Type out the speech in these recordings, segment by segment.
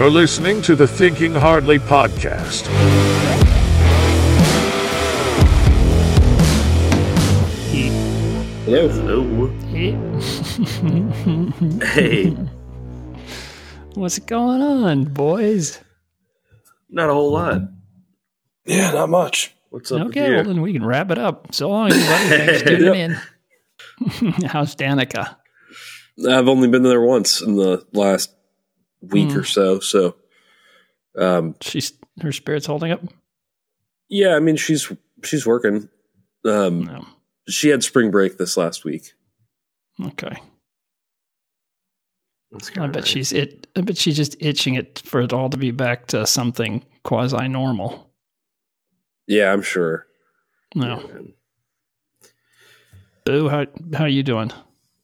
You're listening to the Thinking Hardly podcast. Hello. Hello. Hey, Hey, what's going on, boys? not a whole lot. Yeah, not much. What's up Okay, well with you? then we can wrap it up. So long, everybody. Thanks for tuning in. How's Danica? I've only been there once in the last week or so. So, um, She's her spirits holding up. yeah, I mean, she's she's working. Um, No. she had spring break this last week. Okay. That's I bet nice. she's it. I bet she's just itching it for it all to be back to something quasi normal. Yeah, I'm sure. No, Man, Boo, how how you doing?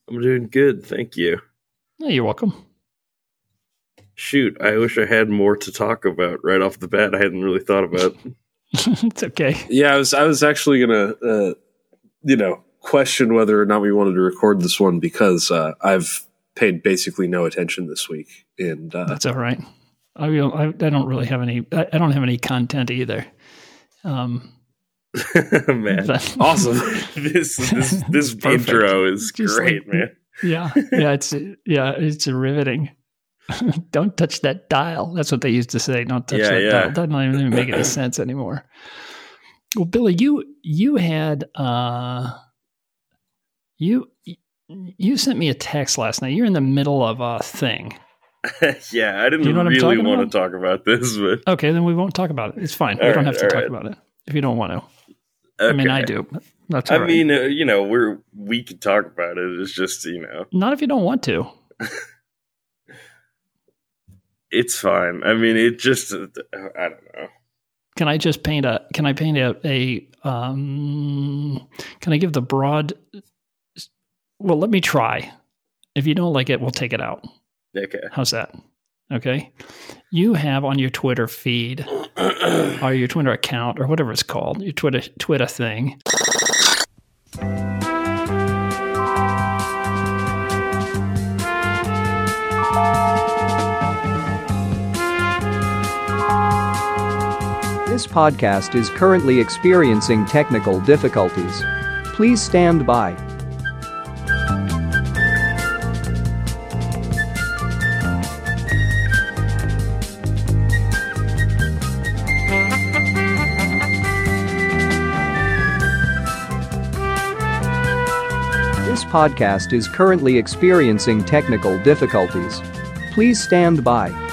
I'm doing good, thank you. Oh, you're welcome. Shoot, I wish I had more to talk about right off the bat. I hadn't really thought about. it's okay. Yeah, I was I was actually gonna, uh, you know, question whether or not we wanted to record this one because uh, I've paid basically no attention this week, and uh, That's all right. I don't, I, I don't really have any. I, I don't have any content either. Um, man, but- awesome. this this this intro is great, like- man. Yeah, yeah, it's yeah, it's riveting. Don't touch that dial. That's what they used to say. Don't touch Yeah, that yeah. dial. That doesn't even make any sense anymore. Well, Billy, you you had uh, you you sent me a text last night. You're in the middle of a thing. yeah, I didn't You know really want about? to talk about this, but Okay, then we won't talk about it. It's fine. we All don't right, have to talk right. about it if you don't want to. I mean, I do. That's I right. mean, uh, you know, we're we could talk about it. It's just you know, not if you don't want to. It's fine. I mean, it just I don't know. Can I just paint a? Can I paint a? a um, can I give the broad? Well, let me try. If you don't like it, we'll take it out. Okay. How's that? Okay. You have on your Twitter feed or your Twitter account or whatever it's called, your Twitter Twitter thing. This podcast is currently experiencing technical difficulties. Please stand by. This podcast is currently experiencing technical difficulties. Please stand by.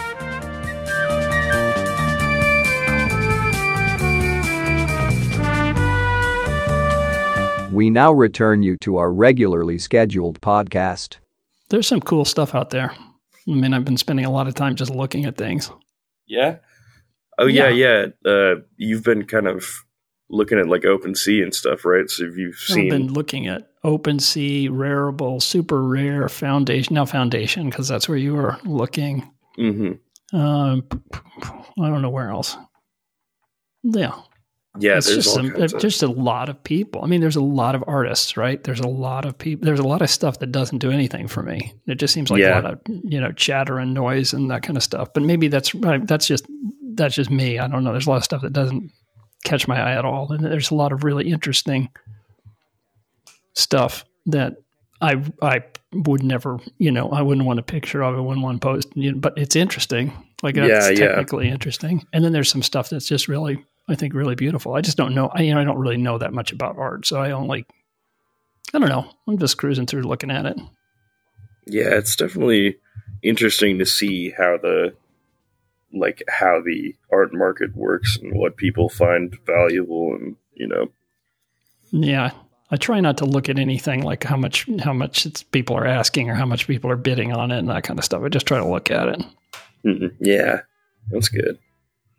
We now return you to our regularly scheduled podcast. There's some cool stuff out there. I mean, I've been spending a lot of time just looking at things. Yeah. Oh yeah, yeah. Uh, you've been kind of looking at like OpenSea and stuff, right? So if you've I've seen, been looking at OpenSea, Rarible, Super Rare, Foundation. Now Foundation, because that's where you were looking. Mhm. Um, I don't know where else. Yeah, yeah, it's there's just some, uh, of, just a lot of people. I mean, there's a lot of artists, right? There's a lot of people. There's a lot of stuff that doesn't do anything for me. It just seems like Yeah. a lot of you know chatter and noise and that kind of stuff. But maybe that's right, that's just that's just me. I don't know. There's a lot of stuff that doesn't catch my eye at all, and there's a lot of really interesting stuff that I I would never you know I wouldn't want a picture of it, wouldn't want to post, you know, but it's interesting. Like Yeah, it's yeah. technically interesting, and then there's some stuff that's just really I think really beautiful. I just don't know. I you know I don't really know that much about art, so I don't like. I don't know. I'm just cruising through looking at it. yeah, it's definitely interesting to see how the like how the art market works and what people find valuable and you know Yeah, I try not to look at anything like how much how much it's people are asking or how much people are bidding on it and that kind of stuff. I just try to look at it. Mhm. yeah that's good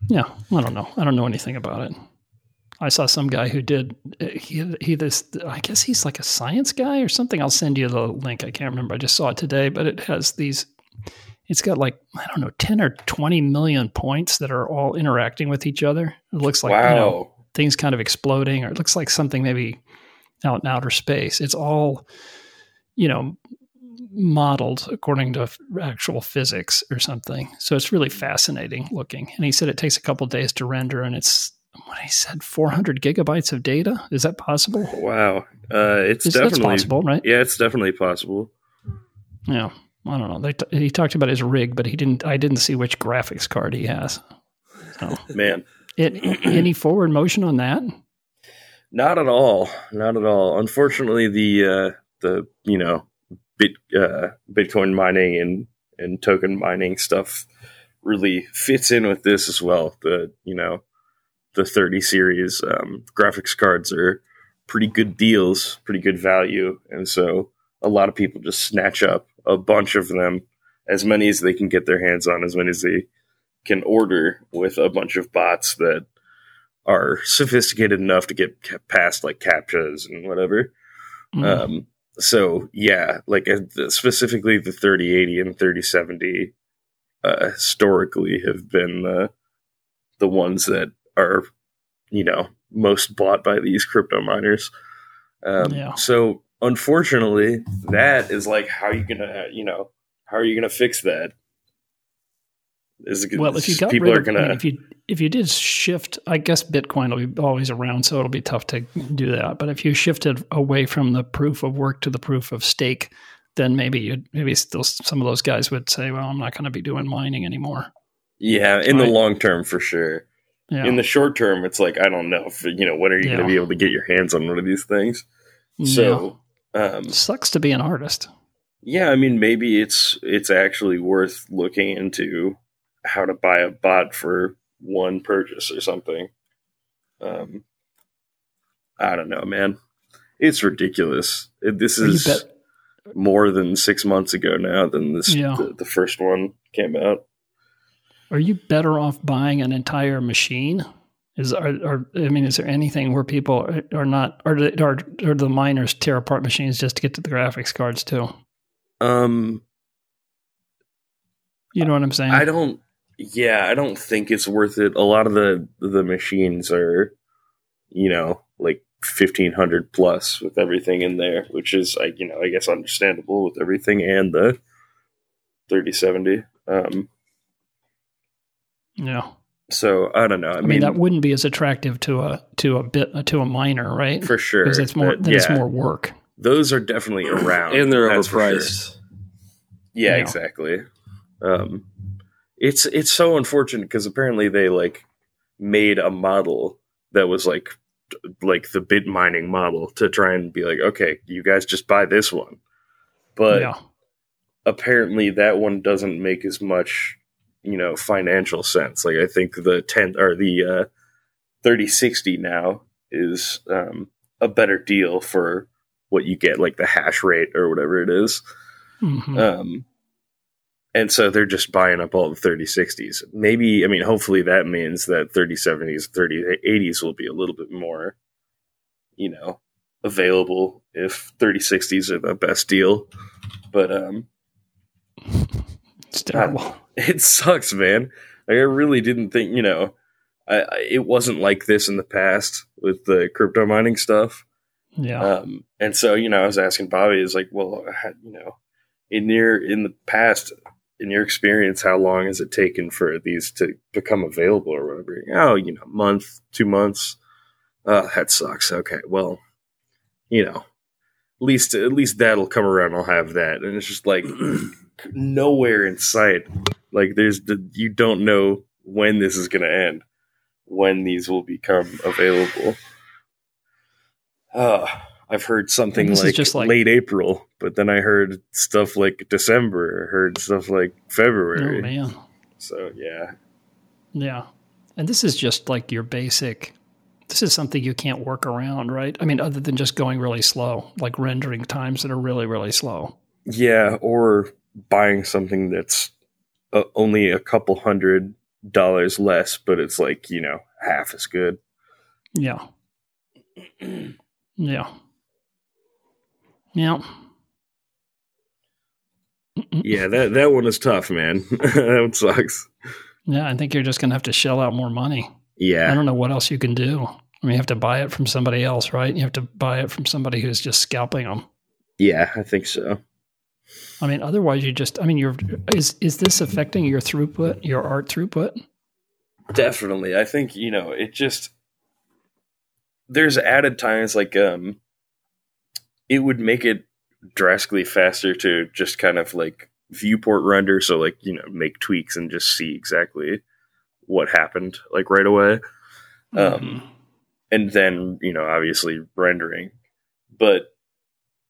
Yeah, I don't know. I don't know anything about it. I saw some guy who did he he this I guess he's like a science guy or something. I'll send you the link. I can't remember. I just saw it today, but it has these it's got like I don't know 10 or 20 million points that are all interacting with each other. It looks like wow you know things kind of exploding or it looks like something maybe out in outer space. It's all you know modeled according to f- actual physics or something. So it's really fascinating looking. And he said it takes a couple days to render, and it's what he said 400 gigabytes of data. Is that possible? Wow, uh, it's Is- definitely possible, right? Yeah, it's definitely possible. Yeah, I don't know. They t- he talked about his rig, but he didn't. I didn't see which graphics card he has. So, Man, it, any forward motion on that? Not at all. Not at all. Unfortunately, the uh, the you know bit uh, Bitcoin mining and and token mining stuff really fits in with this as well. The you know the 30 series um, graphics cards are pretty good deals, pretty good value, and so a lot of people just snatch up a bunch of them, as many as they can get their hands on, as many as they can order with a bunch of bots that are sophisticated enough to get past like captchas and whatever. Mm. Um, so yeah, like uh, the- specifically the 3080 and 3070 uh, historically have been uh, the ones that are, you know, most bought by these crypto miners. Um, Yeah. So unfortunately, that is like how you gonna, you know, how are you gonna fix that? Is well, if you got people rid are of, gonna I mean, if you if you did shift, I guess Bitcoin will be always around, so it'll be tough to do that. But if you shifted away from the proof of work to the proof of stake, then maybe you maybe still some of those guys would say, "Well, I'm not going to be doing mining anymore." yeah, in the long term for sure. Yeah, In the short term, it's like I don't know. For, you know, when are you going to be able to get your hands on one of these things? Yeah. So, um, sucks to be an artist. yeah, I mean, maybe it's it's actually worth looking into how to buy a bot for one purchase or something. Um, I don't know, man. It's ridiculous. It, this is bet- more than six months ago now than this Yeah. the, the first one came out. Are you better off buying an entire machine? Is are, are I mean, is there anything where people are, are not are, the- are are the miners tear apart machines just to get to the graphics cards too? Um, You know what I'm saying? I don't. Yeah, I don't think it's worth it. A lot of the the machines are, you know, like fifteen hundred plus with everything in there, which is, I you know, I guess understandable with everything and the thirty seventy. Um, Yeah, so I don't know. I, I, mean, mean, that wouldn't be as attractive to a to a bit to a miner, right? for sure. because it's more but then it's yeah, more work. Those are definitely around, and they're that's for sure. overpriced. Yeah, Yeah. exactly. Um, it's it's so unfortunate because apparently they like made a model that was like like the bit mining model to try and be like, okay, you guys just buy this one, but yeah, apparently that one doesn't make as much you know financial sense. Like I think the ten or the uh, thirty sixty now is um, a better deal for what you get, like the hash rate or whatever it is. Mhm. Um, and so they're just buying up all the 3060s. Maybe, I mean, hopefully that means that 3070s, 3080s will be a little bit more, you know, available if 3060s are the best deal. But um, it's terrible. it sucks, man. Like, I really didn't think, you know, I, I, it wasn't like this in the past with the crypto mining stuff. Yeah, Um, and so, you know, I was asking Bobby, is like, well, you know, in your in the past, in your experience, how long has it taken for these to become available or whatever? Oh, you know, month, two months. Oh, that sucks. Okay, well, you know, at least at least that'll come around. I'll have that, and it's just like nowhere in sight. Like there's the you don't know when this is going to end, when these will become available. Uh, I've heard something And this is like, just like- late April, but then I heard stuff like December. I heard stuff like February. oh man, so yeah, yeah, and this is just like your basic. This is something you can't work around, right? I mean, other than just going really slow, like rendering times that are really, really slow. yeah, or buying something that's uh, only a couple hundred dollars less, but it's like you know half as good. Yeah. Yeah. Yeah. Yeah, that that one is tough, man. that one sucks. Yeah. I think you're just going to have to shell out more money. Yeah. I don't know what else you can do. I mean, you have to buy it from somebody else, right? You have to buy it from somebody who's just scalping them. yeah, I think so. I mean, otherwise you just. I mean, you're is is this affecting your throughput, your art throughput? Definitely. I think, you know, it just there's added times like um it would make it drastically faster to just kind of like viewport render so like, you know, make tweaks and just see exactly what happened like right away. Um and then, you know, obviously rendering. But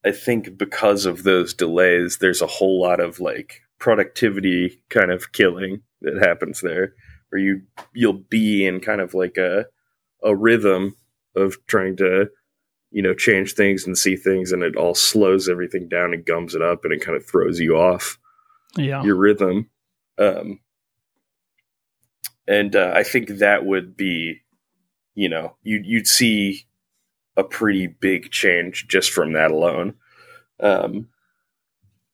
I think because of those delays there's a whole lot of like productivity kind of killing that happens there where you you'll be in kind of like a a rhythm of trying to you know change things and see things and it all slows everything down and gums it up and it kind of throws you off Yeah. your rhythm. Um and uh, i think that would be you know you you'd see a pretty big change just from that alone. Um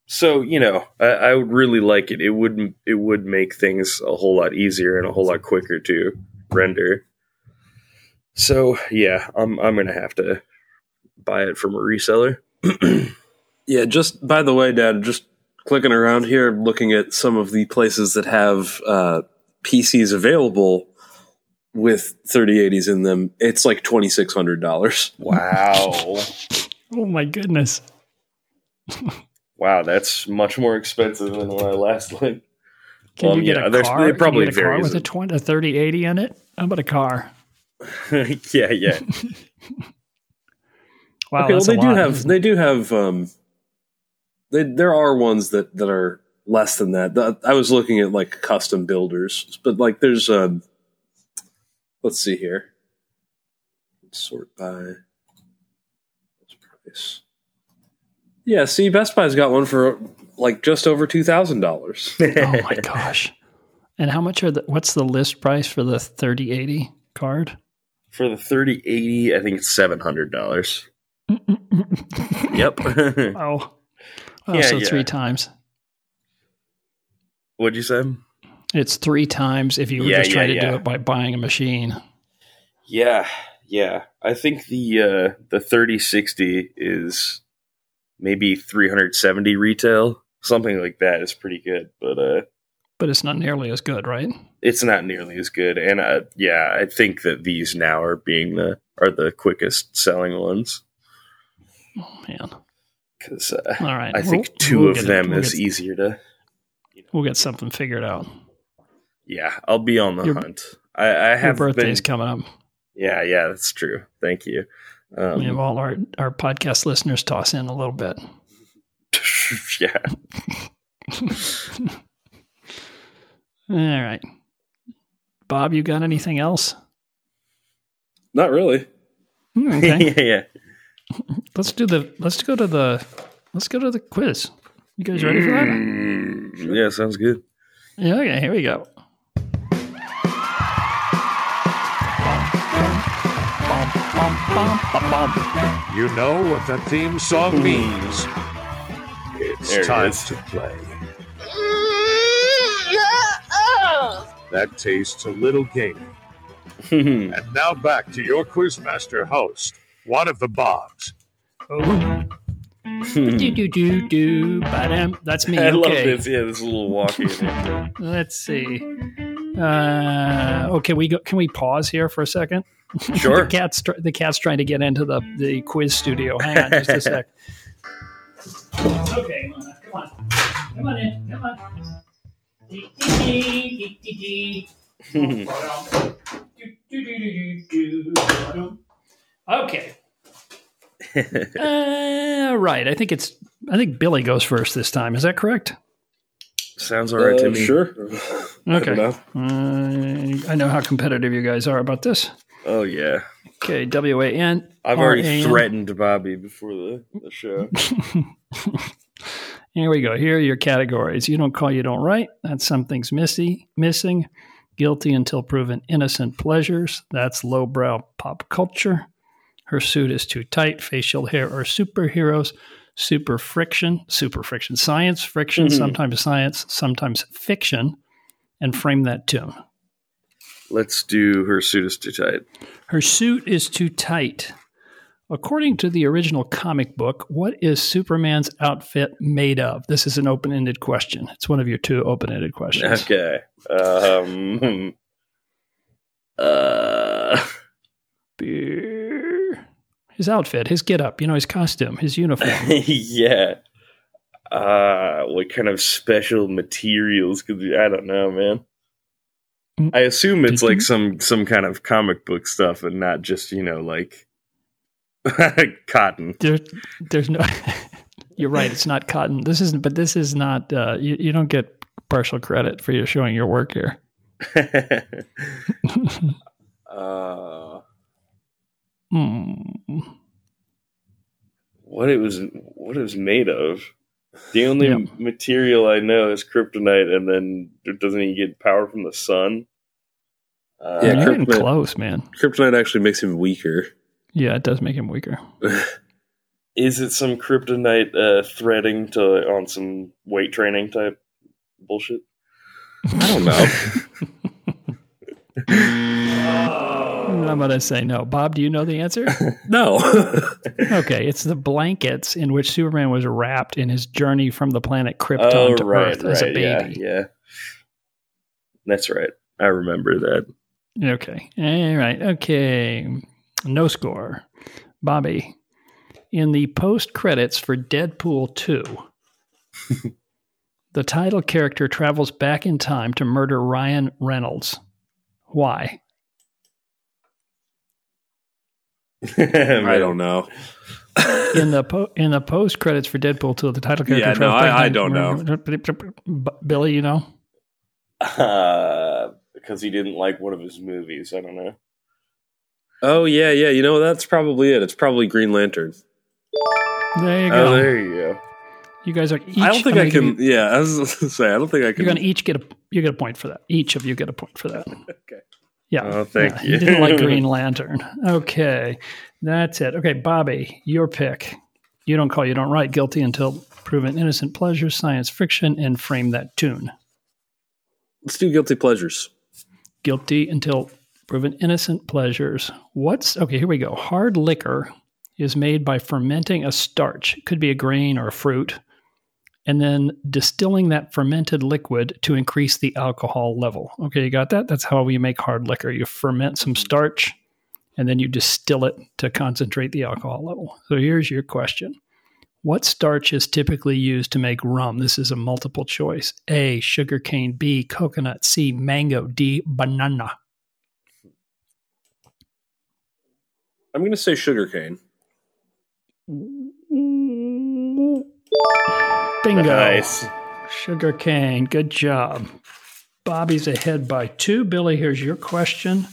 so you know I, I would really like it. It would it would make things a whole lot easier and a whole lot quicker to render. So yeah i'm i'm gonna have to buy it from a reseller Yeah, just by the way, Dad, just clicking around here, looking at some of the places that have uh, PCs available with 3080s in them, it's like $2,600. wow Oh my goodness. Wow, that's much more expensive than when I last went. Can Um, you get yeah, a there's- car? it probably Can you get a car with a 20, a 3080 in it? How about a car? yeah, yeah. Wow, okay, well, that's a they do lot, have, they do have, um, they, there are ones that, that are less than that. The- I was looking at like custom builders, but like there's, um, let's see here. Sort by price. Yeah, see, Best Buy's got one for like just over two thousand dollars. Oh my gosh. And how much are the what's the list price for the 3080 card? For the 3080, I think it's $700. Yep. Oh. Oh, Yeah, so yeah. three times. What'd you say? It's three times if you were Yeah, just trying to do it by buying a machine. Yeah, yeah. I think the uh, the 3060 is maybe 370 retail. Something like that is pretty good, but uh, But it's not nearly as good, right? it's not nearly as good. And uh, yeah, I think that these now are being the are the quickest selling ones Oh man. because uh, All right. I think We'll- 2 we'll of them we'll is get- easier to. We'll get something figured out. Yeah, I'll be on the Your- hunt. I, I Your have birthday's been. coming up. Yeah, yeah, that's true. Thank you. Um, we have all our, our podcast listeners toss in a little bit. yeah. All right. Bob, you got anything else? Not really. Hmm, Okay. yeah, yeah. Let's do the let's go to the let's go to the quiz. You guys ready for that? Mm, yeah, sounds good. Yeah, okay, here we go. You know what that theme song means. It's There time is. to play. That tastes a little gamey. And now back to your quizmaster host, one of the Bobs. Oh. do do do do. Ba-dam. That's me. I love this. Yeah, this little walkie. Let's see. Uh, okay, we go. Can we pause here for a second? Sure. the cat's tr- the cat's trying to get into the the quiz studio. Hang on, just a sec. Okay, come on, come on in, come on. Okay. Uh, right. I think it's. I think Billy goes first this time. Is that correct? Sounds all right to Uh, me. Sure. Okay. know. Uh, I know how competitive you guys are about this. Oh yeah, Okay, W A N. I've already R A N. threatened Bobby before the, the show. Here we go. Here are your categories. You don't call, you don't write. That's something's missy, missing. Guilty until proven innocent pleasures. That's lowbrow pop culture. Her suit is too tight. Facial hair or superheroes. Super friction. Super friction. Science friction. Mhm. Sometimes science. Sometimes fiction. And frame that tune. Let's do her suit is too tight. Her suit is too tight. According to the original comic book, what is Superman's outfit made of? This is an open ended question. It's one of your two open ended questions. Okay. Um, uh, Beer. His outfit, his get up, you know, his costume, his uniform. yeah. Uh, what kind of special materials could? I don't know, man. Mm. I assume it's Did like you- some some kind of comic book stuff and not just you know like cotton. there, there's no. you're right. It's not cotton. This isn't. But this is not. Uh, you, you don't get partial credit for you showing your work here. uh, Hmm. what it was what it was made of. The only Yeah. material I know is kryptonite, and then it doesn't he get power from the sun? Uh, Yeah, You're getting kryptonite. close, man. Kryptonite actually makes him weaker. Yeah, it does make him weaker. is it some kryptonite uh, threading to on some weight training type bullshit? I don't know. Mm. I'm going to say no. Bob, do you know the answer? no. okay, it's the blankets in which Superman was wrapped in his journey from the planet Krypton Oh, to right, Earth as a right, yeah, baby. yeah. That's right. I remember that. Okay. All right. Okay. No score. Bobby, in the post credits for Deadpool 2, the title character travels back in time to murder Ryan Reynolds. Why? I don't know. In the po- in the post credits for Deadpool 2, the title character Yeah, no, I- I don't know. Billy, you know? Uh, because he didn't like one of his movies. I don't know. Oh yeah, yeah. You know that's probably it. It's probably Green Lantern. There you Oh, go. there you go. You guys are each I don't think I gonna can. you- yeah, I was gonna say I don't think I can. You're going to each get a you get a point for that. Each of you get a point for that. Okay. Yeah. Oh, thank yeah, you. He didn't like Green Lantern. Okay. That's it. Okay, Bobby, your pick. You don't call, you don't write. Guilty until proven innocent pleasure, science fiction, and frame that tune. Let's do guilty pleasures. Guilty until proven innocent pleasures. What's okay? Here we go. Hard liquor is made by fermenting a starch. It could be a grain or a fruit, and then distilling that fermented liquid to increase the alcohol level. Okay, you got that? That's how we make hard liquor. You ferment some mm-hmm. starch, and then you distill it to concentrate the alcohol level. So here's your question. What starch is typically used to make rum? This is a multiple choice. A, sugarcane. B, coconut. C, mango. D, banana. I'm going to say sugarcane. Mm-hmm. Bingo. Nice. Sugar cane. Good job. Bobby's ahead by two. Billy, here's your question.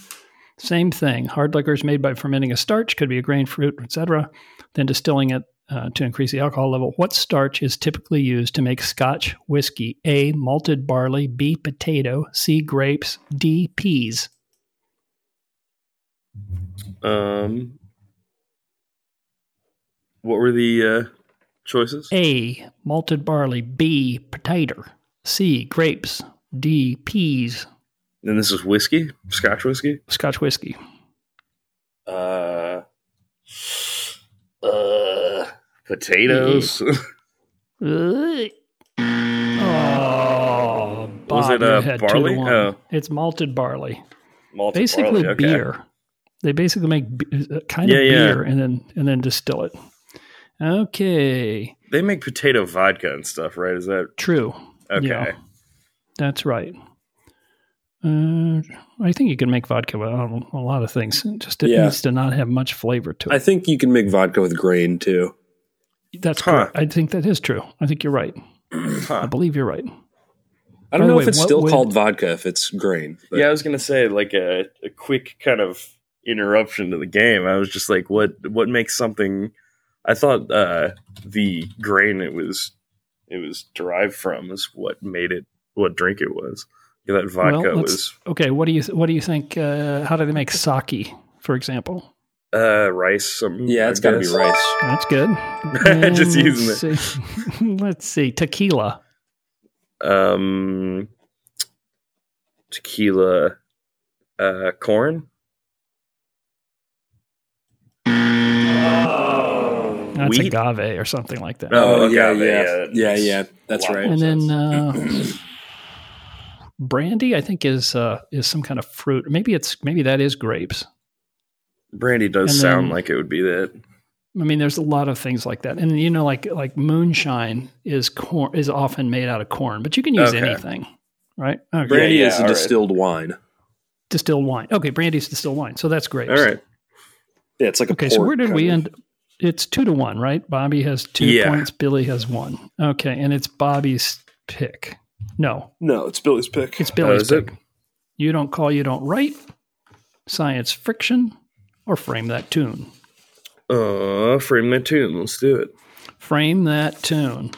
Same thing. Hard liquor is made by fermenting a starch, could be a grain, fruit, etc., then distilling it uh, to increase the alcohol level. What starch is typically used to make Scotch whiskey? A. Malted barley. B. Potato. C. Grapes. D. Peas. Um, what were the uh, choices? A. Malted barley. B. Potato. C. Grapes. D. Peas. And this is whiskey, Scotch whiskey. Scotch whiskey. Uh, uh, potatoes. Ugh. Oh, Bob, Was it, uh, had two to barley? Oh. It's malted barley. Malted Basically, barley, okay. beer. They basically make b- kind Yeah, of yeah. beer and then and then distill it. Okay, They make potato vodka and stuff, right? Is that true. okay? Yeah. That's right. Uh, I think you can make vodka with a a lot of things. It Just it Yeah. needs to not have much flavor to it. I think you can make vodka with grain too. That's Huh. correct. I think that is true. I think you're right. I believe you're right. I don't the know way, if it's still would- called vodka if it's grain. but- Yeah, I was gonna say like a, a quick kind of interruption to the game. I was just like, what what makes something? I thought uh, the grain it was it was derived from is what made it what drink it was. Yeah, that vodka well, was okay. What do you what do you think? Uh, how do they make sake, for example? uh, rice. Something. yeah, it's got to be rice. That's good. Just using let's See. let's see. Tequila. Um, tequila, uh, corn. That's wheat. agave or something like that. Oh, Oh, yeah, agave, yeah, yeah, yeah, yeah. That's a right. and then uh, brandy, I think is uh, is some kind of fruit. Maybe it's maybe that is grapes. Brandy does and sound then- like it would be that. I mean, there's a lot of things like that, and you know, like like moonshine is corn is often made out of corn, but you can use Okay. anything, right? Okay. Brandy Yeah, is a all right. distilled wine. distilled wine. Okay, brandy's distilled wine, so that's grapes. All right. Yeah, it's like a Okay, so where did we kind of- end? It's two to one, right? Bobby has two Yeah. points. Billy has one. Okay, and it's Bobby's pick. No, No, it's Billy's pick. it's Billy's is it? pick. You don't call, you don't write. Science friction, or frame that tune. Uh, frame that tune. Let's do it. Frame that tune.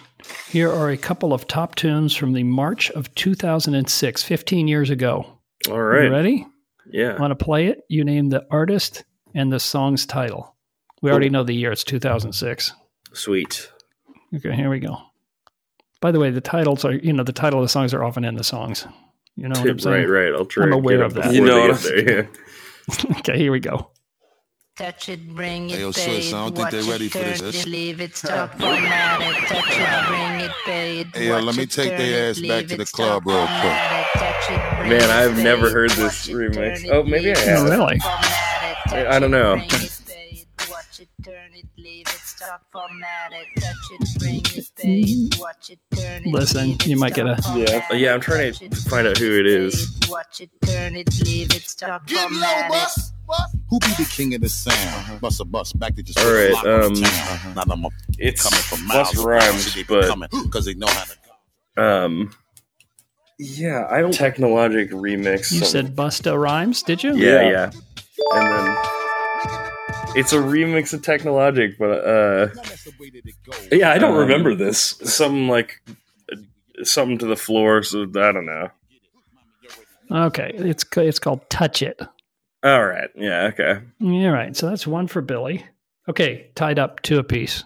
Here are a couple of top tunes from the March of 2006, 15 years ago. All right. You ready? Yeah. Want to play it? You name the artist and the song's title. We already know the year. It's 2006. Sweet. Okay, here we go. By the way, the titles are, you know, the title of the songs are often in the songs. You know what I'm saying? right, right. I'll try. I'm and aware of that. You know what get there. Yeah. okay, here we go. Touch it, bring it, Hey, yo, pay sis, I don't think they it, ready for this. it, leave it, stop, format touch it, bring it, pay Hey, yo, let me take turn their it, ass back leave to the club real quick. it, it, Man, I've never heard this remix. Oh, maybe I have. Oh, really? I- don't know. Leave it, stop, format it, touch it, bring it, pay watch it, turn it, Listen, you might get a- Yeah. Uh, yeah, I'm trying to find out who it bring is. pay it, Watch it, turn it, leave it, stop, Get low, format it. Who be the king of the sound? Bust a bus back to just All put a right, lock on the um, town. Now I'm It's coming from miles. Rhymes, but because they know how to. um, yeah, I don't Technologic remix. You some- said Busta Rhymes, did you? yeah, Yeah. yeah, and then it's a remix of Technologic, but uh, That's the way that it goes. Yeah, I don't Um, remember this. something like uh, something to the floor. So I don't know. Okay, it's it's called Touch It. All right, yeah, okay. All right, so that's one for Billy. Okay, tied up two apiece.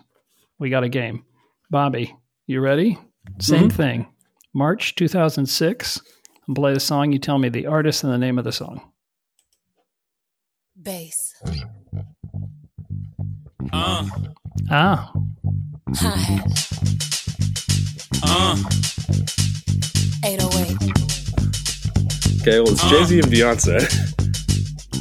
We got a game. Bobby, you ready? Same thing. March 2006. I'll play the song. You tell me the artist and the name of the song. bass, Uh, Ah, hi hat, uh, 808, Okay, well, it's Jay Z and Beyonce.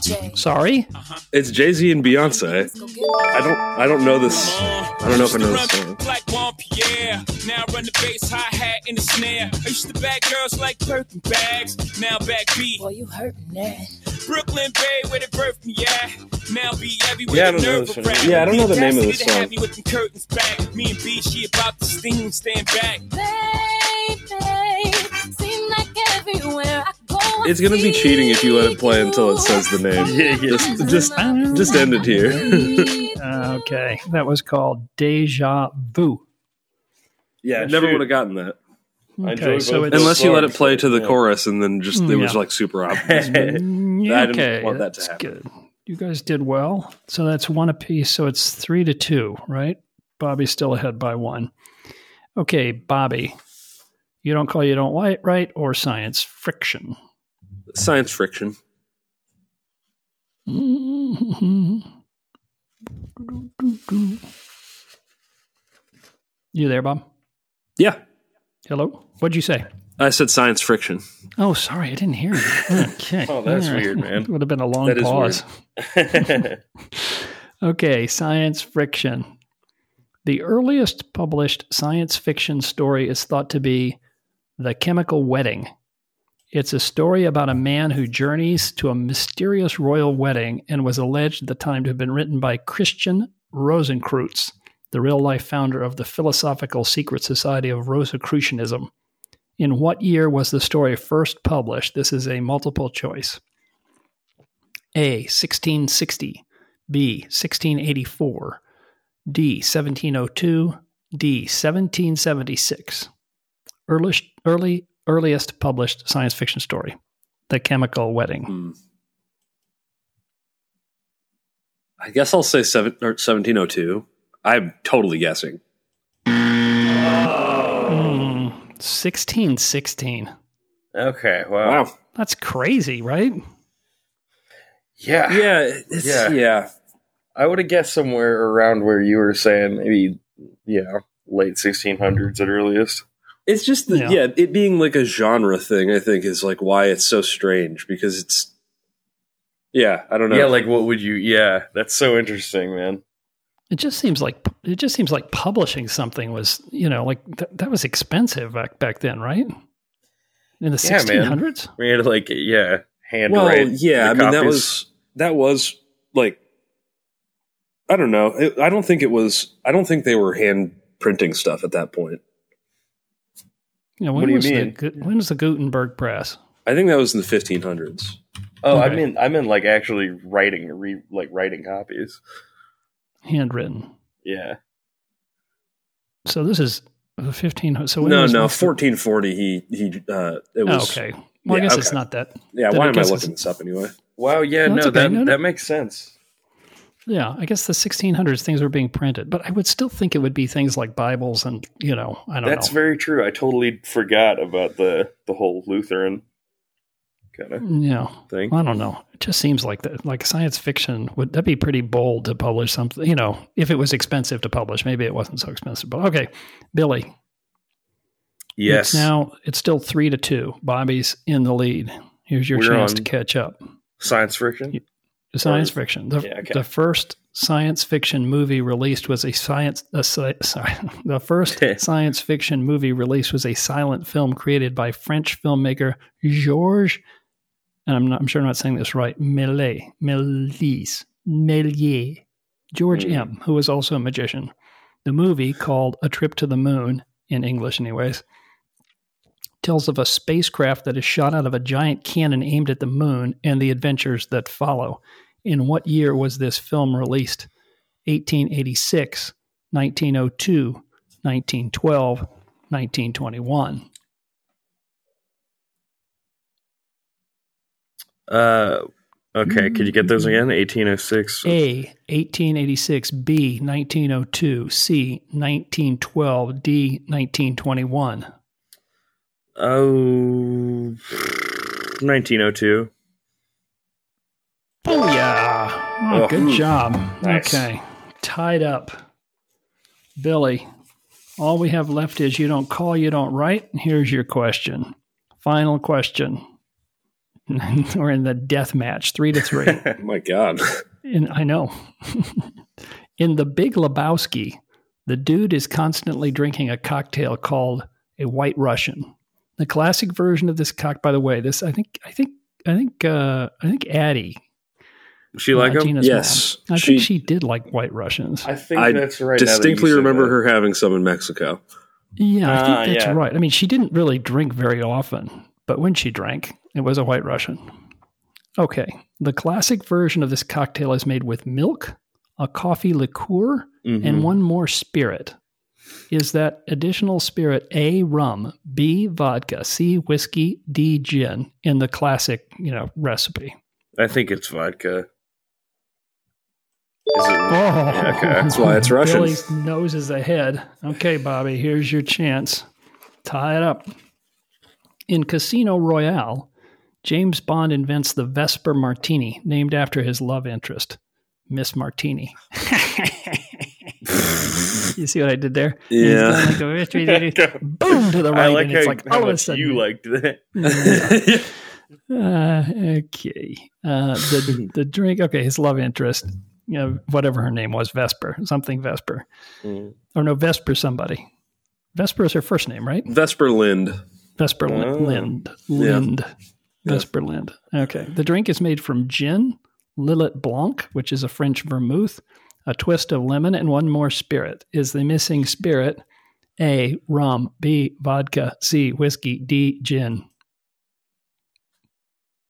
J. sorry. It's Jay Z and Beyonce. Let's go get it. I don't. I don't know this. I don't know if I know this song. Like Juan Pierre. Now run the bass, hi hat, and the snare. I used to bag girls like Birkin bags. Now back beat. Boy, you hurting that. Brooklyn Bay, where they birthed me at. Now be everywhere. Yeah, I don't know nerve this of one. rap. Yeah, I don't know the name of Audacity this song. Me with them curtains back. Me and B, she about to sting, stand back. Baby, seem like everywhere I go. It's gonna be cheating if you let it play until it says the name. Yeah, yeah. Just, just, just end it here. Okay, that was called Deja Vu. yeah, I never shoot. would have gotten that I Okay, enjoy so both unless you let it play to the yeah. chorus and then just it was like super obvious. Mm, I didn't okay, want that to that's happen. good. You guys did well. So that's one apiece. So it's three to two, right? Bobby's still ahead by one. Okay, Bobby. You don't call you don't white, right? Or science friction. Science friction. You there, Bob? Yeah, Hello? What'd you say? I said science friction. Oh, sorry, I didn't hear you. Okay. Oh, that's All weird, man. It would have been a long That is pause. Okay, science fiction. The earliest published science fiction story is thought to be The Chemical Wedding. It's a story about a man who journeys to a mysterious royal wedding and was alleged at the time to have been written by Christian Rosenkreutz, the real life founder of the Philosophical Secret Society of Rosicrucianism. In what year was the story first published? This is a multiple choice. A. 1660. B. 1684. D. 1702. D. 1776. Earliest, early, earliest published science fiction story. The Chemical Wedding. Hmm. I guess I'll say seven, or 1702. I'm totally guessing. Hmm, 1616. okay, wow. Wow. That's crazy, right? Yeah. Yeah, it's, Yeah. yeah. I would have guessed somewhere around where you were saying maybe, you know, late 1600s at earliest. It's just the, Yeah. yeah. it being like a genre thing. I think is like why it's so strange because it's yeah. I don't know. Yeah, like what would you? Yeah, that's so interesting, man. It just seems like it just seems like publishing something was you know like th- that was expensive back back then, right? In the Yeah, sixteen man. We had like, yeah, hand well, write yeah. I the mean that was that was like I don't know. It, I don't think it was. I don't think they were hand printing stuff at that point. You know, What when do you was mean? The, when was the Gutenberg press? I think that was in the 1500s. Oh, I mean, I mean, like actually writing, re, like writing copies. Handwritten. Yeah, So this is the fifteen hundred. So when no, no, 1440. He he. Uh, it Oh, was okay. Well, I yeah, guess it's not that. Yeah, Then why I am I looking this up anyway? Wow. Yeah. No, No, okay. that No, no. that makes sense. Yeah, I guess the 1600s things were being printed, but I would still think it would be things like Bibles and you know I don't That's know. very true. I totally forgot about the the whole Lutheran kind of yeah, thing. I don't know. It just seems like that. Like science fiction would that be pretty bold to publish something? You know, if it was expensive to publish, maybe it wasn't so expensive. But okay, Billy. Yes. It's now it's still three to two. Bobby's in the lead. Here's your We're chance to catch up. Science fiction. Science Or- fiction. The, Yeah, okay. the first science fiction movie released was a science. A, sorry, the first science fiction movie released was a silent film created by French filmmaker Georges. And I'm not. I'm sure I'm not saying this right. Méliès, Méliès, Méliès, George Mm. M, who was also a magician. The movie called A Trip to the Moon in English, anyways, tells of a spacecraft that is shot out of a giant cannon aimed at the moon and the adventures that follow. In what year was this film released? 1886, 1902, 1912, 1921. Uh, okay. Could you get those again? 1806. A, 1886, B, 1902, C, 1912, D, 1921. Oh, 1902. Oh, yeah. Oh, Oh, good ooh. job. Nice. Okay. Tied up. Billy, all we have left is you don't call, you don't write. Here's your question. Final question. We're in the death match, three to three. Oh my God. In, I know. in the Big Lebowski, the dude is constantly drinking a cocktail called a White Russian. The classic version of this cock, by the way, this I think I think I think uh, I think Addie. She like uh, him? Gina's Yes, mom, I she- think she did like White Russians. I think I that's right. now that distinctly remember that. her having some in Mexico. Yeah, I Ah, think that's yeah. right. I mean, she didn't really drink very often, but when she drank, it was a White Russian. Okay, the classic version of this cocktail is made with milk, a coffee liqueur, Mhm. and one more spirit. Is that additional spirit A rum, B vodka, C whiskey, D gin in the classic, you know, recipe? I think it's vodka. Is it? Oh, Yeah, okay. That's why it's Russian. Billy's nose is ahead. Okay, Bobby, here's your chance. Tie it up. In Casino Royale, James Bond invents the Vesper Martini, named after his love interest, Miss Martini. you see what I did there? Yeah. Like boom to the right, I like and it's how, like all of a sudden you liked that. uh, okay. Uh, the the drink. Okay, his love interest. You know, whatever her name was, Vesper, something Vesper, Mm. or no, Vesper somebody. Vesper is her first name, right? Vesper Lynd. Vesper Oh. Lynd. Lynd. Vesper Lynd. Okay. The drink is made from gin, Lillet Blanc, which is a French vermouth, a twist of lemon, and one more spirit. Is the missing spirit A, rum, B, vodka, C, whiskey, D, gin?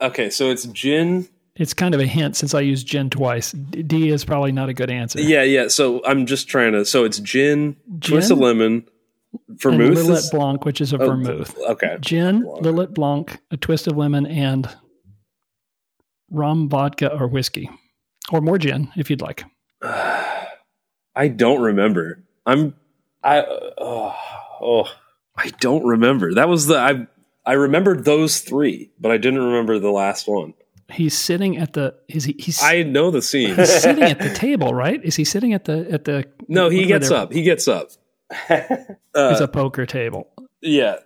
Okay, so it's gin. It's kind of a hint since I used gin twice. D is probably not a good answer. Yeah, yeah. So I'm just trying to. So it's gin, twist Gin of lemon, vermouth. Lillet is- Blanc, which is a oh, vermouth. Okay. Gin, Blanc. Lillet Blanc, a twist of lemon, and rum, vodka, or whiskey. Or more gin, if you'd like. I don't remember. I'm. I oh, oh I don't remember. That was the I. I remembered those three, but I didn't remember the last one. He's sitting at the. Is he? He's, I know the scene. he's sitting at the table, right? Is he sitting at the at the? No, he gets up. He gets up. It's a poker table. Yeah.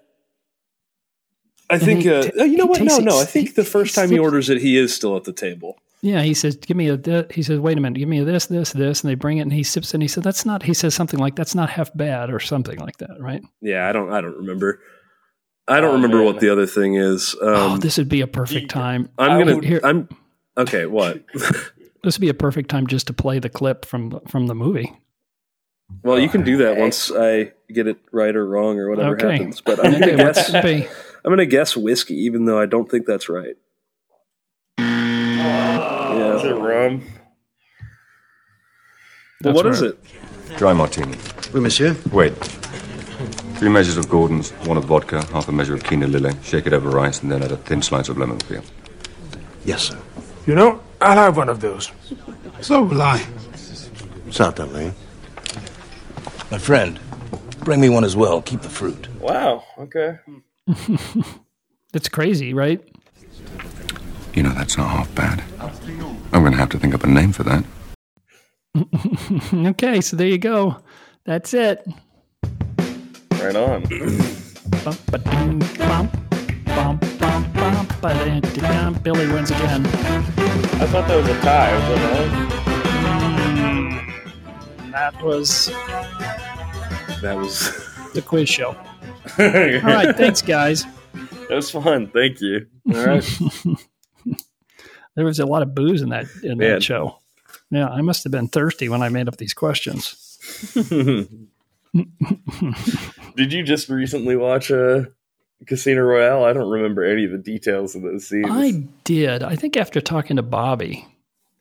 I And think. he Uh, ta- oh, you know what? No, no. I think he- the first time he orders it, he is still at the table. Yeah, he says, "Give me a." thi-" He says, "Wait a minute, give me a this, this, this," and they bring it, and he sips, it, and he said, "That's not." He says something like, "That's not half bad," or something like that, right? Yeah, I don't. I don't remember. I don't Oh, remember man. what the other thing is. Um, oh, this would be a perfect time. I'm gonna. would- Here- I'm. Okay. What? This would be a perfect time just to play the clip from from the movie. Well, you can do that once I get it right or wrong or whatever Okay. happens. But I'm gonna guess. I'm gonna guess whiskey, even though I don't think that's right. Oh. Is it Yeah. rum? Well, what is right. it? Dry martini. Oui, monsieur. Wait. Three measures of Gordon's, one of vodka, half a measure of Kina Lillet. Shake it over rice, and then add a thin slice of lemon peel. Yes, sir. You know, I'll have one of those. So will I. Certainly. My friend, bring me one as well. Keep the fruit. Wow. Okay. that's crazy, right? You know, that's not half bad. I'm going to have to think up a name for that. okay, so there you go. That's it. Right on. Billy wins again. I thought that was a tie. Was that That was That was. the quiz show. All right, thanks, guys. That was fun. Thank you. All right. There was a lot of booze in that in Man. that show. Yeah, I must have been thirsty when I made up these questions. Did you just recently watch uh, Casino Royale? I don't remember any of the details of those scenes. I did. I think after talking to Bobby.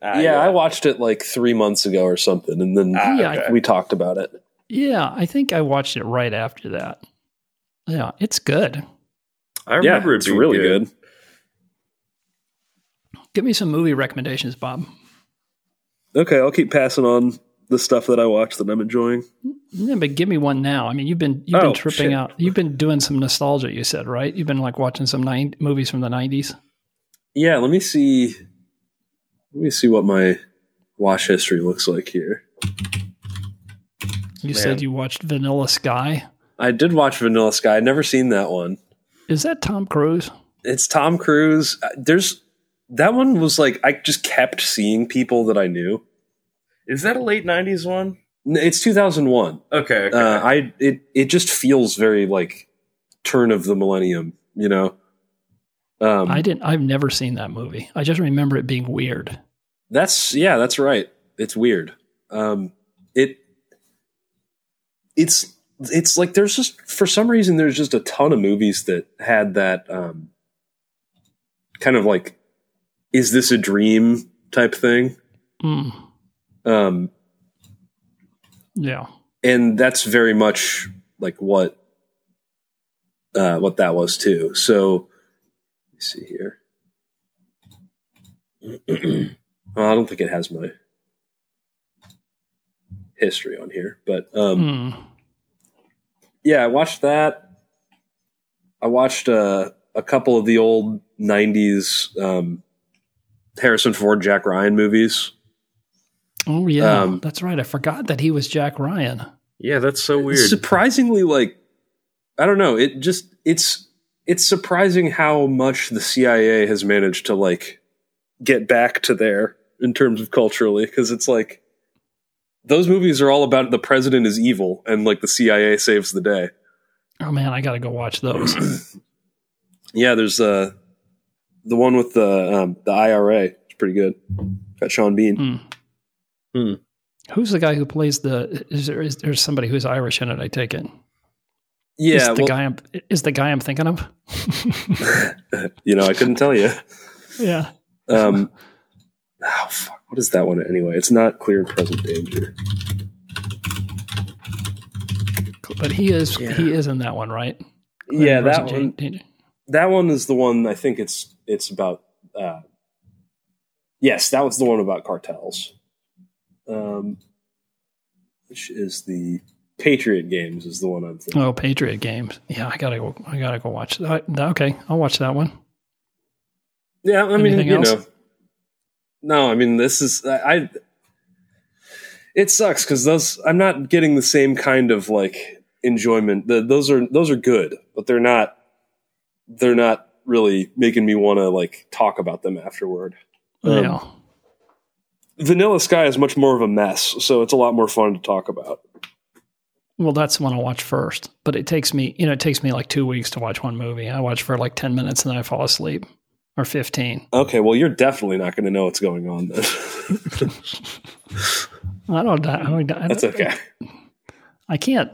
Ah, yeah, I watched it like three months ago or something, and then Ah, Yeah, okay. we talked about it. Yeah, I think I watched it right after that. Yeah, it's good. I Yeah, remember it it's being really good. Give me some movie recommendations, Bob. Okay, I'll keep passing on the stuff that I watch that I'm enjoying. Yeah, but give me one now. I mean, you've been you've Oh, been tripping shit. out. You've been doing some nostalgia. You said right. You've been like watching some nine movies from the nineties. Yeah, let me see. Let me see what my watch history looks like here. You Man. said you watched Vanilla Sky. I did watch Vanilla Sky. I'd never seen that one. Is that Tom Cruise? It's Tom Cruise. Uh, There's that one was like I just kept seeing people that I knew. Is that a late '90s one? It's 2001. Okay. okay. Uh, I it it just feels very like turn of the millennium. You know. Um, I didn't. I've never seen that movie. I just remember it being weird. That's yeah, that's right. It's weird. Um, it it's it's like there's just for some reason there's just a ton of movies that had that um, kind of like is this a dream type thing. Mm, Um, yeah. and that's very much like what uh, what that was too. So let me see here. well, I don't think it has my history on here, but um, Mm. yeah, I watched that. I watched uh, a couple of the old '90s um, Harrison Ford, Jack Ryan movies. Oh yeah, Um, that's right. I forgot that he was Jack Ryan. yeah, that's so weird. surprisingly like i don't know it just it's it's surprising how much the cia has managed to like get back to there in terms of culturally because it's like those movies are all about the president is evil and like the cia saves the day Oh man, I got to go watch those. yeah there's uh the one with the um the ira it's pretty good got sean bean Hmm. Hmm. Who's the guy who plays the? Is there is there somebody who's Irish in it? I take it. yeah is the well, guy I'm is the guy I'm thinking of? you know i couldn't tell you yeah. Um, oh fuck! What is that one anyway? It's not clear and present danger. But he is Yeah. he is in that one, right? Yeah, that one. Danger. That one is the one. I think it's it's about. Uh, yes, that was the one about cartels. Um, which is the Patriot Games is the one I'm thinking. Oh, Patriot Games. Yeah, I gotta go. I gotta go watch that. Okay, I'll watch that one. Yeah, I mean, Anything you else? know, No, I mean this is I. It sucks because those I'm not getting the same kind of like enjoyment. The, those are those are good, but they're not they're not really making me want to like talk about them afterward. Um, yeah. Vanilla Sky is much more of a mess, so it's a lot more fun to talk about. Well, that's the one I watch first, but it takes me, you know, it takes me like two weeks to watch one movie. I watch for like 10 minutes and then I fall asleep or 15. Okay, well, you're definitely not going to know what's going on then. I don't, I don't, I That's okay. I can't,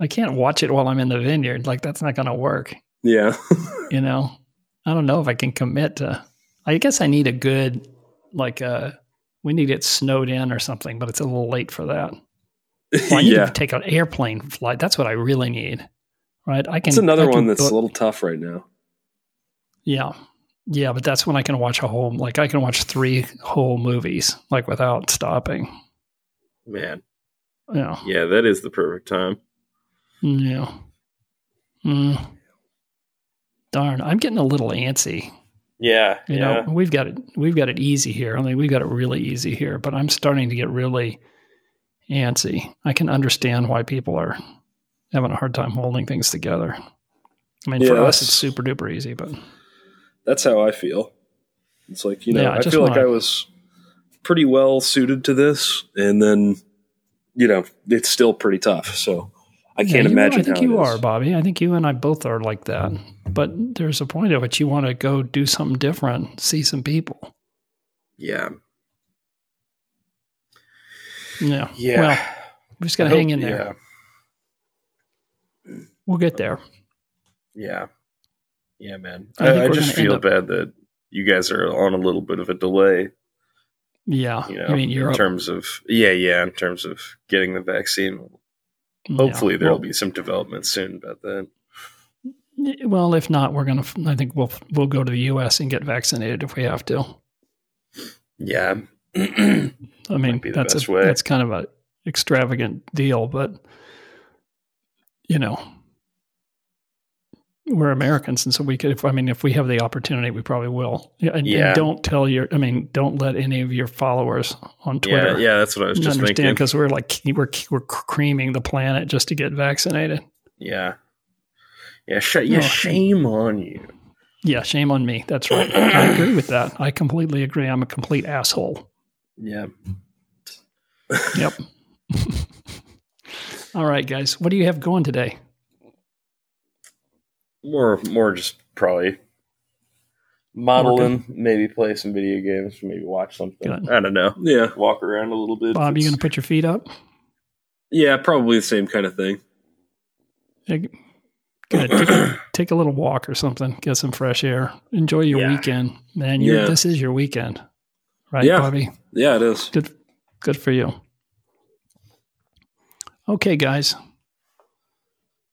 I can't watch it while I'm in the vineyard. Like that's not going to work. Yeah. you know, I don't know if I can commit to, I guess I need a good, like, uh, we need it snowed in or something, but it's a little late for that. Well, I need yeah. to take an airplane flight. That's what I really need. Right. I can. It's another can one that's book- a little tough right now. Yeah. Yeah, but that's when I can watch a whole like I can watch three whole movies like without stopping. Man. Yeah. Yeah, that is the perfect time. Yeah. Mm. Darn, I'm getting a little antsy. Yeah. You yeah. know, we've got it we've got it easy here. I mean, we've got it really easy here, but I'm starting to get really antsy. I can understand why people are having a hard time holding things together. I mean, for us it's super duper easy, but That's how I feel. It's like, you know, Yeah, I I, feel like I was pretty well suited to this, and then, you know, it's still pretty tough. So I can't you- imagine I think how you is. are, Bobby. I think you and I both are like that. But there's a point at which you want to go do something different, see some people. Yeah. Yeah. Yeah. Well, we just got to hang in there. Yeah. We'll get there. Yeah. Yeah, man. I I, I just feel up- bad that you guys are on a little bit of a delay. Yeah. You know, I mean, in you're terms of yeah, yeah, in terms of getting the vaccine. Yeah, Hopefully, there'll well- be some development soon about that. Well, if not, we're gonna. I think we'll we'll go to the U.S. and get vaccinated if we have to. Yeah. I mean, that's a, way. that's kind of a extravagant deal, but you know, we're Americans, and so we could. If I mean, if we have the opportunity, we probably will. Yeah, and, and Yeah. don't tell your. I mean, don't let any of your followers on Twitter. Yeah, yeah, that's what I was just understand because we're like we're we're creaming the planet just to get vaccinated. Yeah. Yeah, sh- yeah, oh, No. shame on you. Yeah, shame on me. That's right. I agree with that. I completely agree. I'm a complete asshole. Yeah. Yep. All right, guys. What do you have going today? More more just probably modeling, maybe play some video games, maybe watch something. Good. I don't know. Yeah. Walk around a little bit. Bob, you going to put your feet up? Yeah, probably the same kind of thing. Take, good. Take a, take a little walk or something. Get some fresh air. Enjoy your Yeah. weekend, man. You're, Yeah. This is your weekend, right, Yeah. Bobby? Yeah, it is. Good. Good for you. Okay, guys.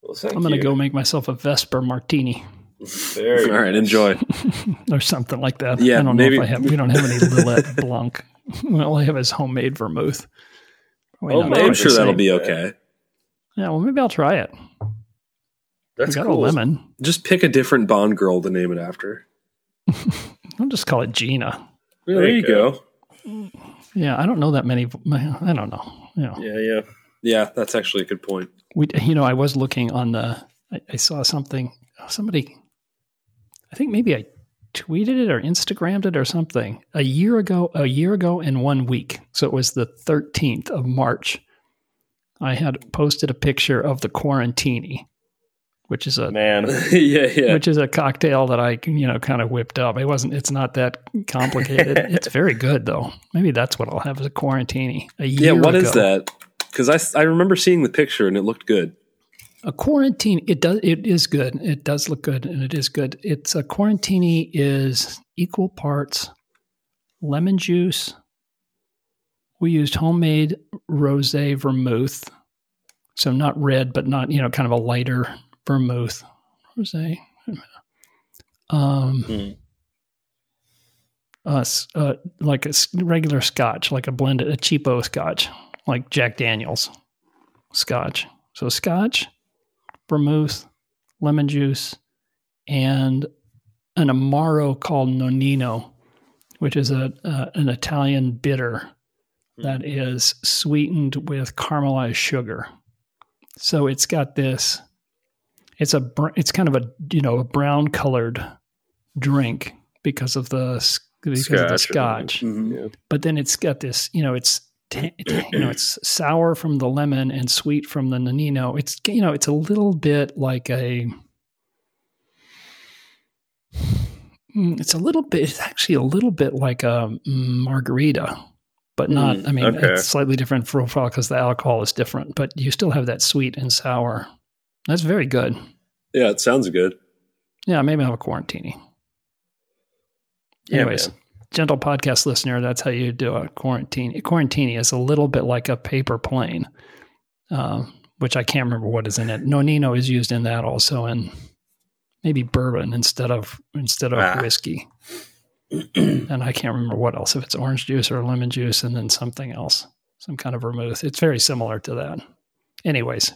Well, thank I'm going to go make myself a Vesper Martini Very All right, enjoy. or something like that. Yeah, I don't maybe- know if I have. We don't have any Lillet Blanc. All I have is homemade vermouth. Probably Oh, not man, quite I'm the sure that'll be okay. Yeah, well, maybe I'll try it. That's we got cool. a lemon. Just pick a different Bond girl to name it after. I'll just call it Gina. Yeah, there, you go. Yeah, I don't know that many. I don't know. You know, Yeah, yeah. Yeah, that's actually a good point. we. You know, I was looking on the. I, I saw something. Somebody. I think maybe I tweeted it or Instagrammed it or something a year ago. A year ago in one week. So it was the 13th of March. I had posted a picture of the Quarantini, which is a Man. yeah, yeah. which is a cocktail that I, you know, kind of whipped up. It wasn't. It's not that complicated. it's very good though. Maybe that's what I'll have as a quarantini. A yeah, year what is ago. that? Because I, I remember seeing the picture and it looked good. A quarantine. It does. It is good. It does look good, and it is good. It's a quarantini is equal parts lemon juice. We used homemade rosé vermouth, so not red, but not you know, kind of a lighter vermouth. Rosé. Um, Hmm. uh, uh, like a regular scotch, like a blended, a cheapo scotch, like Jack Daniels scotch. So scotch, vermouth, lemon juice, and an amaro called Nonino, which is a uh, an Italian bitter that is sweetened with caramelized sugar. So it's got this. It's a it's kind of a you know a brown colored drink because of the s- because of the Scotch. scotch. Yeah. But then it's got this you know it's you know it's sour from the lemon and sweet from the Nonino. It's you know it's a little bit like a Mm, it's a little bit it's actually a little bit like a margarita but not Mm, i mean okay. it's slightly different profile because the alcohol is different but you still have that sweet and sour that's very good Yeah, it sounds good. yeah maybe i'll have a quarantini Yeah, anyways man. Gentle podcast listener that's how you do a quarantini quarantini is a little bit like a paper plane uh, which i can't remember what is in it nonino is used in that also and maybe bourbon instead of instead of Ah. whiskey and I can't remember what else, if it's orange juice or lemon juice, and then something else, some kind of vermouth. It's very similar to that. Anyways,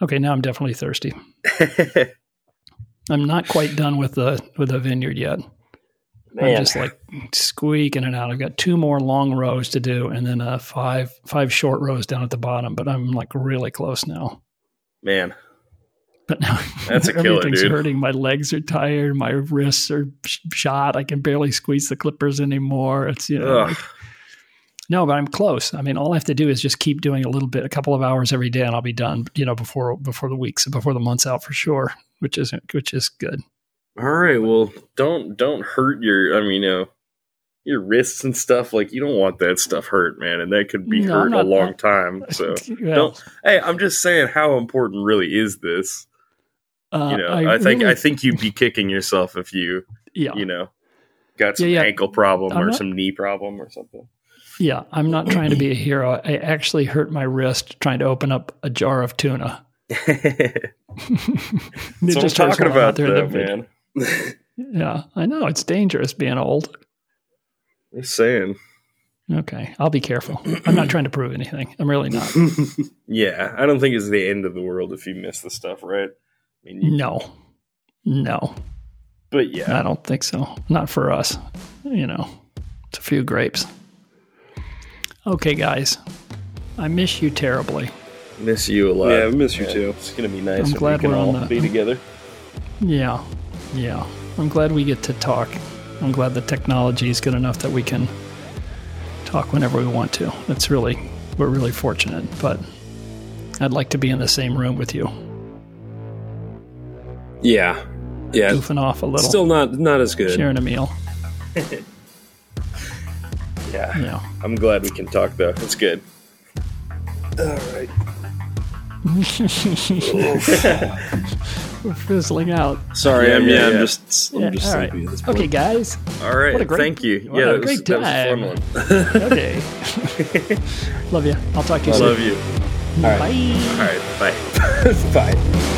okay, now I'm definitely thirsty. I'm not quite done with the with the vineyard yet. I'm just like squeaking it out. I've got two more long rows to do, and then uh, five five short rows down at the bottom. But I'm like really close now. Man, But now That's a killer, everything's dude. hurting. My legs are tired. My wrists are sh- shot. I can barely squeeze the clippers anymore. It's you know. Like- no, but I'm close. I mean, all I have to do is just keep doing a little bit, a couple of hours every day, and I'll be done. You know, before before the weeks, before the month's out for sure. Which is which is good. All right. Well, don't don't hurt your. I mean, you know, your wrists and stuff. Like you don't want that stuff hurt, man, and that could be No, hurt a not- long time. So Well, don't. Hey, I'm just saying, how important really is this? uh, You know, I, think really- I think you'd be kicking yourself if you yeah, you know got some Yeah, yeah. ankle problem I'm or not- some knee problem or something. yeah. I'm not trying to be a hero. I actually hurt my wrist trying to open up a jar of tuna. That's what I'm Just talking while I'm out about, there in though, man. Yeah, I know it's dangerous being old. Just saying. Okay, I'll be careful. I'm not trying to prove anything. I'm really not. Yeah, I don't think it's the end of the world if you miss the stuff, right? I mean, you- No, no, but yeah, I don't think so. Not for us. You know, it's a few grapes. Okay, guys, I miss you terribly. miss you a lot. Yeah, I miss you too. It's gonna be nice I'm when glad we can we're on all the- be together. Yeah, yeah. I'm glad we get to talk. I'm glad the technology is good enough that we can talk whenever we want to. It's really, we're really fortunate. But I'd like to be in the same room with you, Yeah, yeah. goofing off a little, Still not not as good. sharing a meal. Yeah, Yeah. I'm glad we can talk though. It's good. All right. Oh. We're fizzling out. Sorry, Yeah, I'm yeah, yeah, yeah. I'm just I'm Yeah, just all right. sleepy at this point. Okay, guys. All right. What a great- Thank you. what yeah, a that was, great that was a fun time. one. Okay. Love you. I'll talk to you I soon. love you. Bye. All right. Bye. Bye.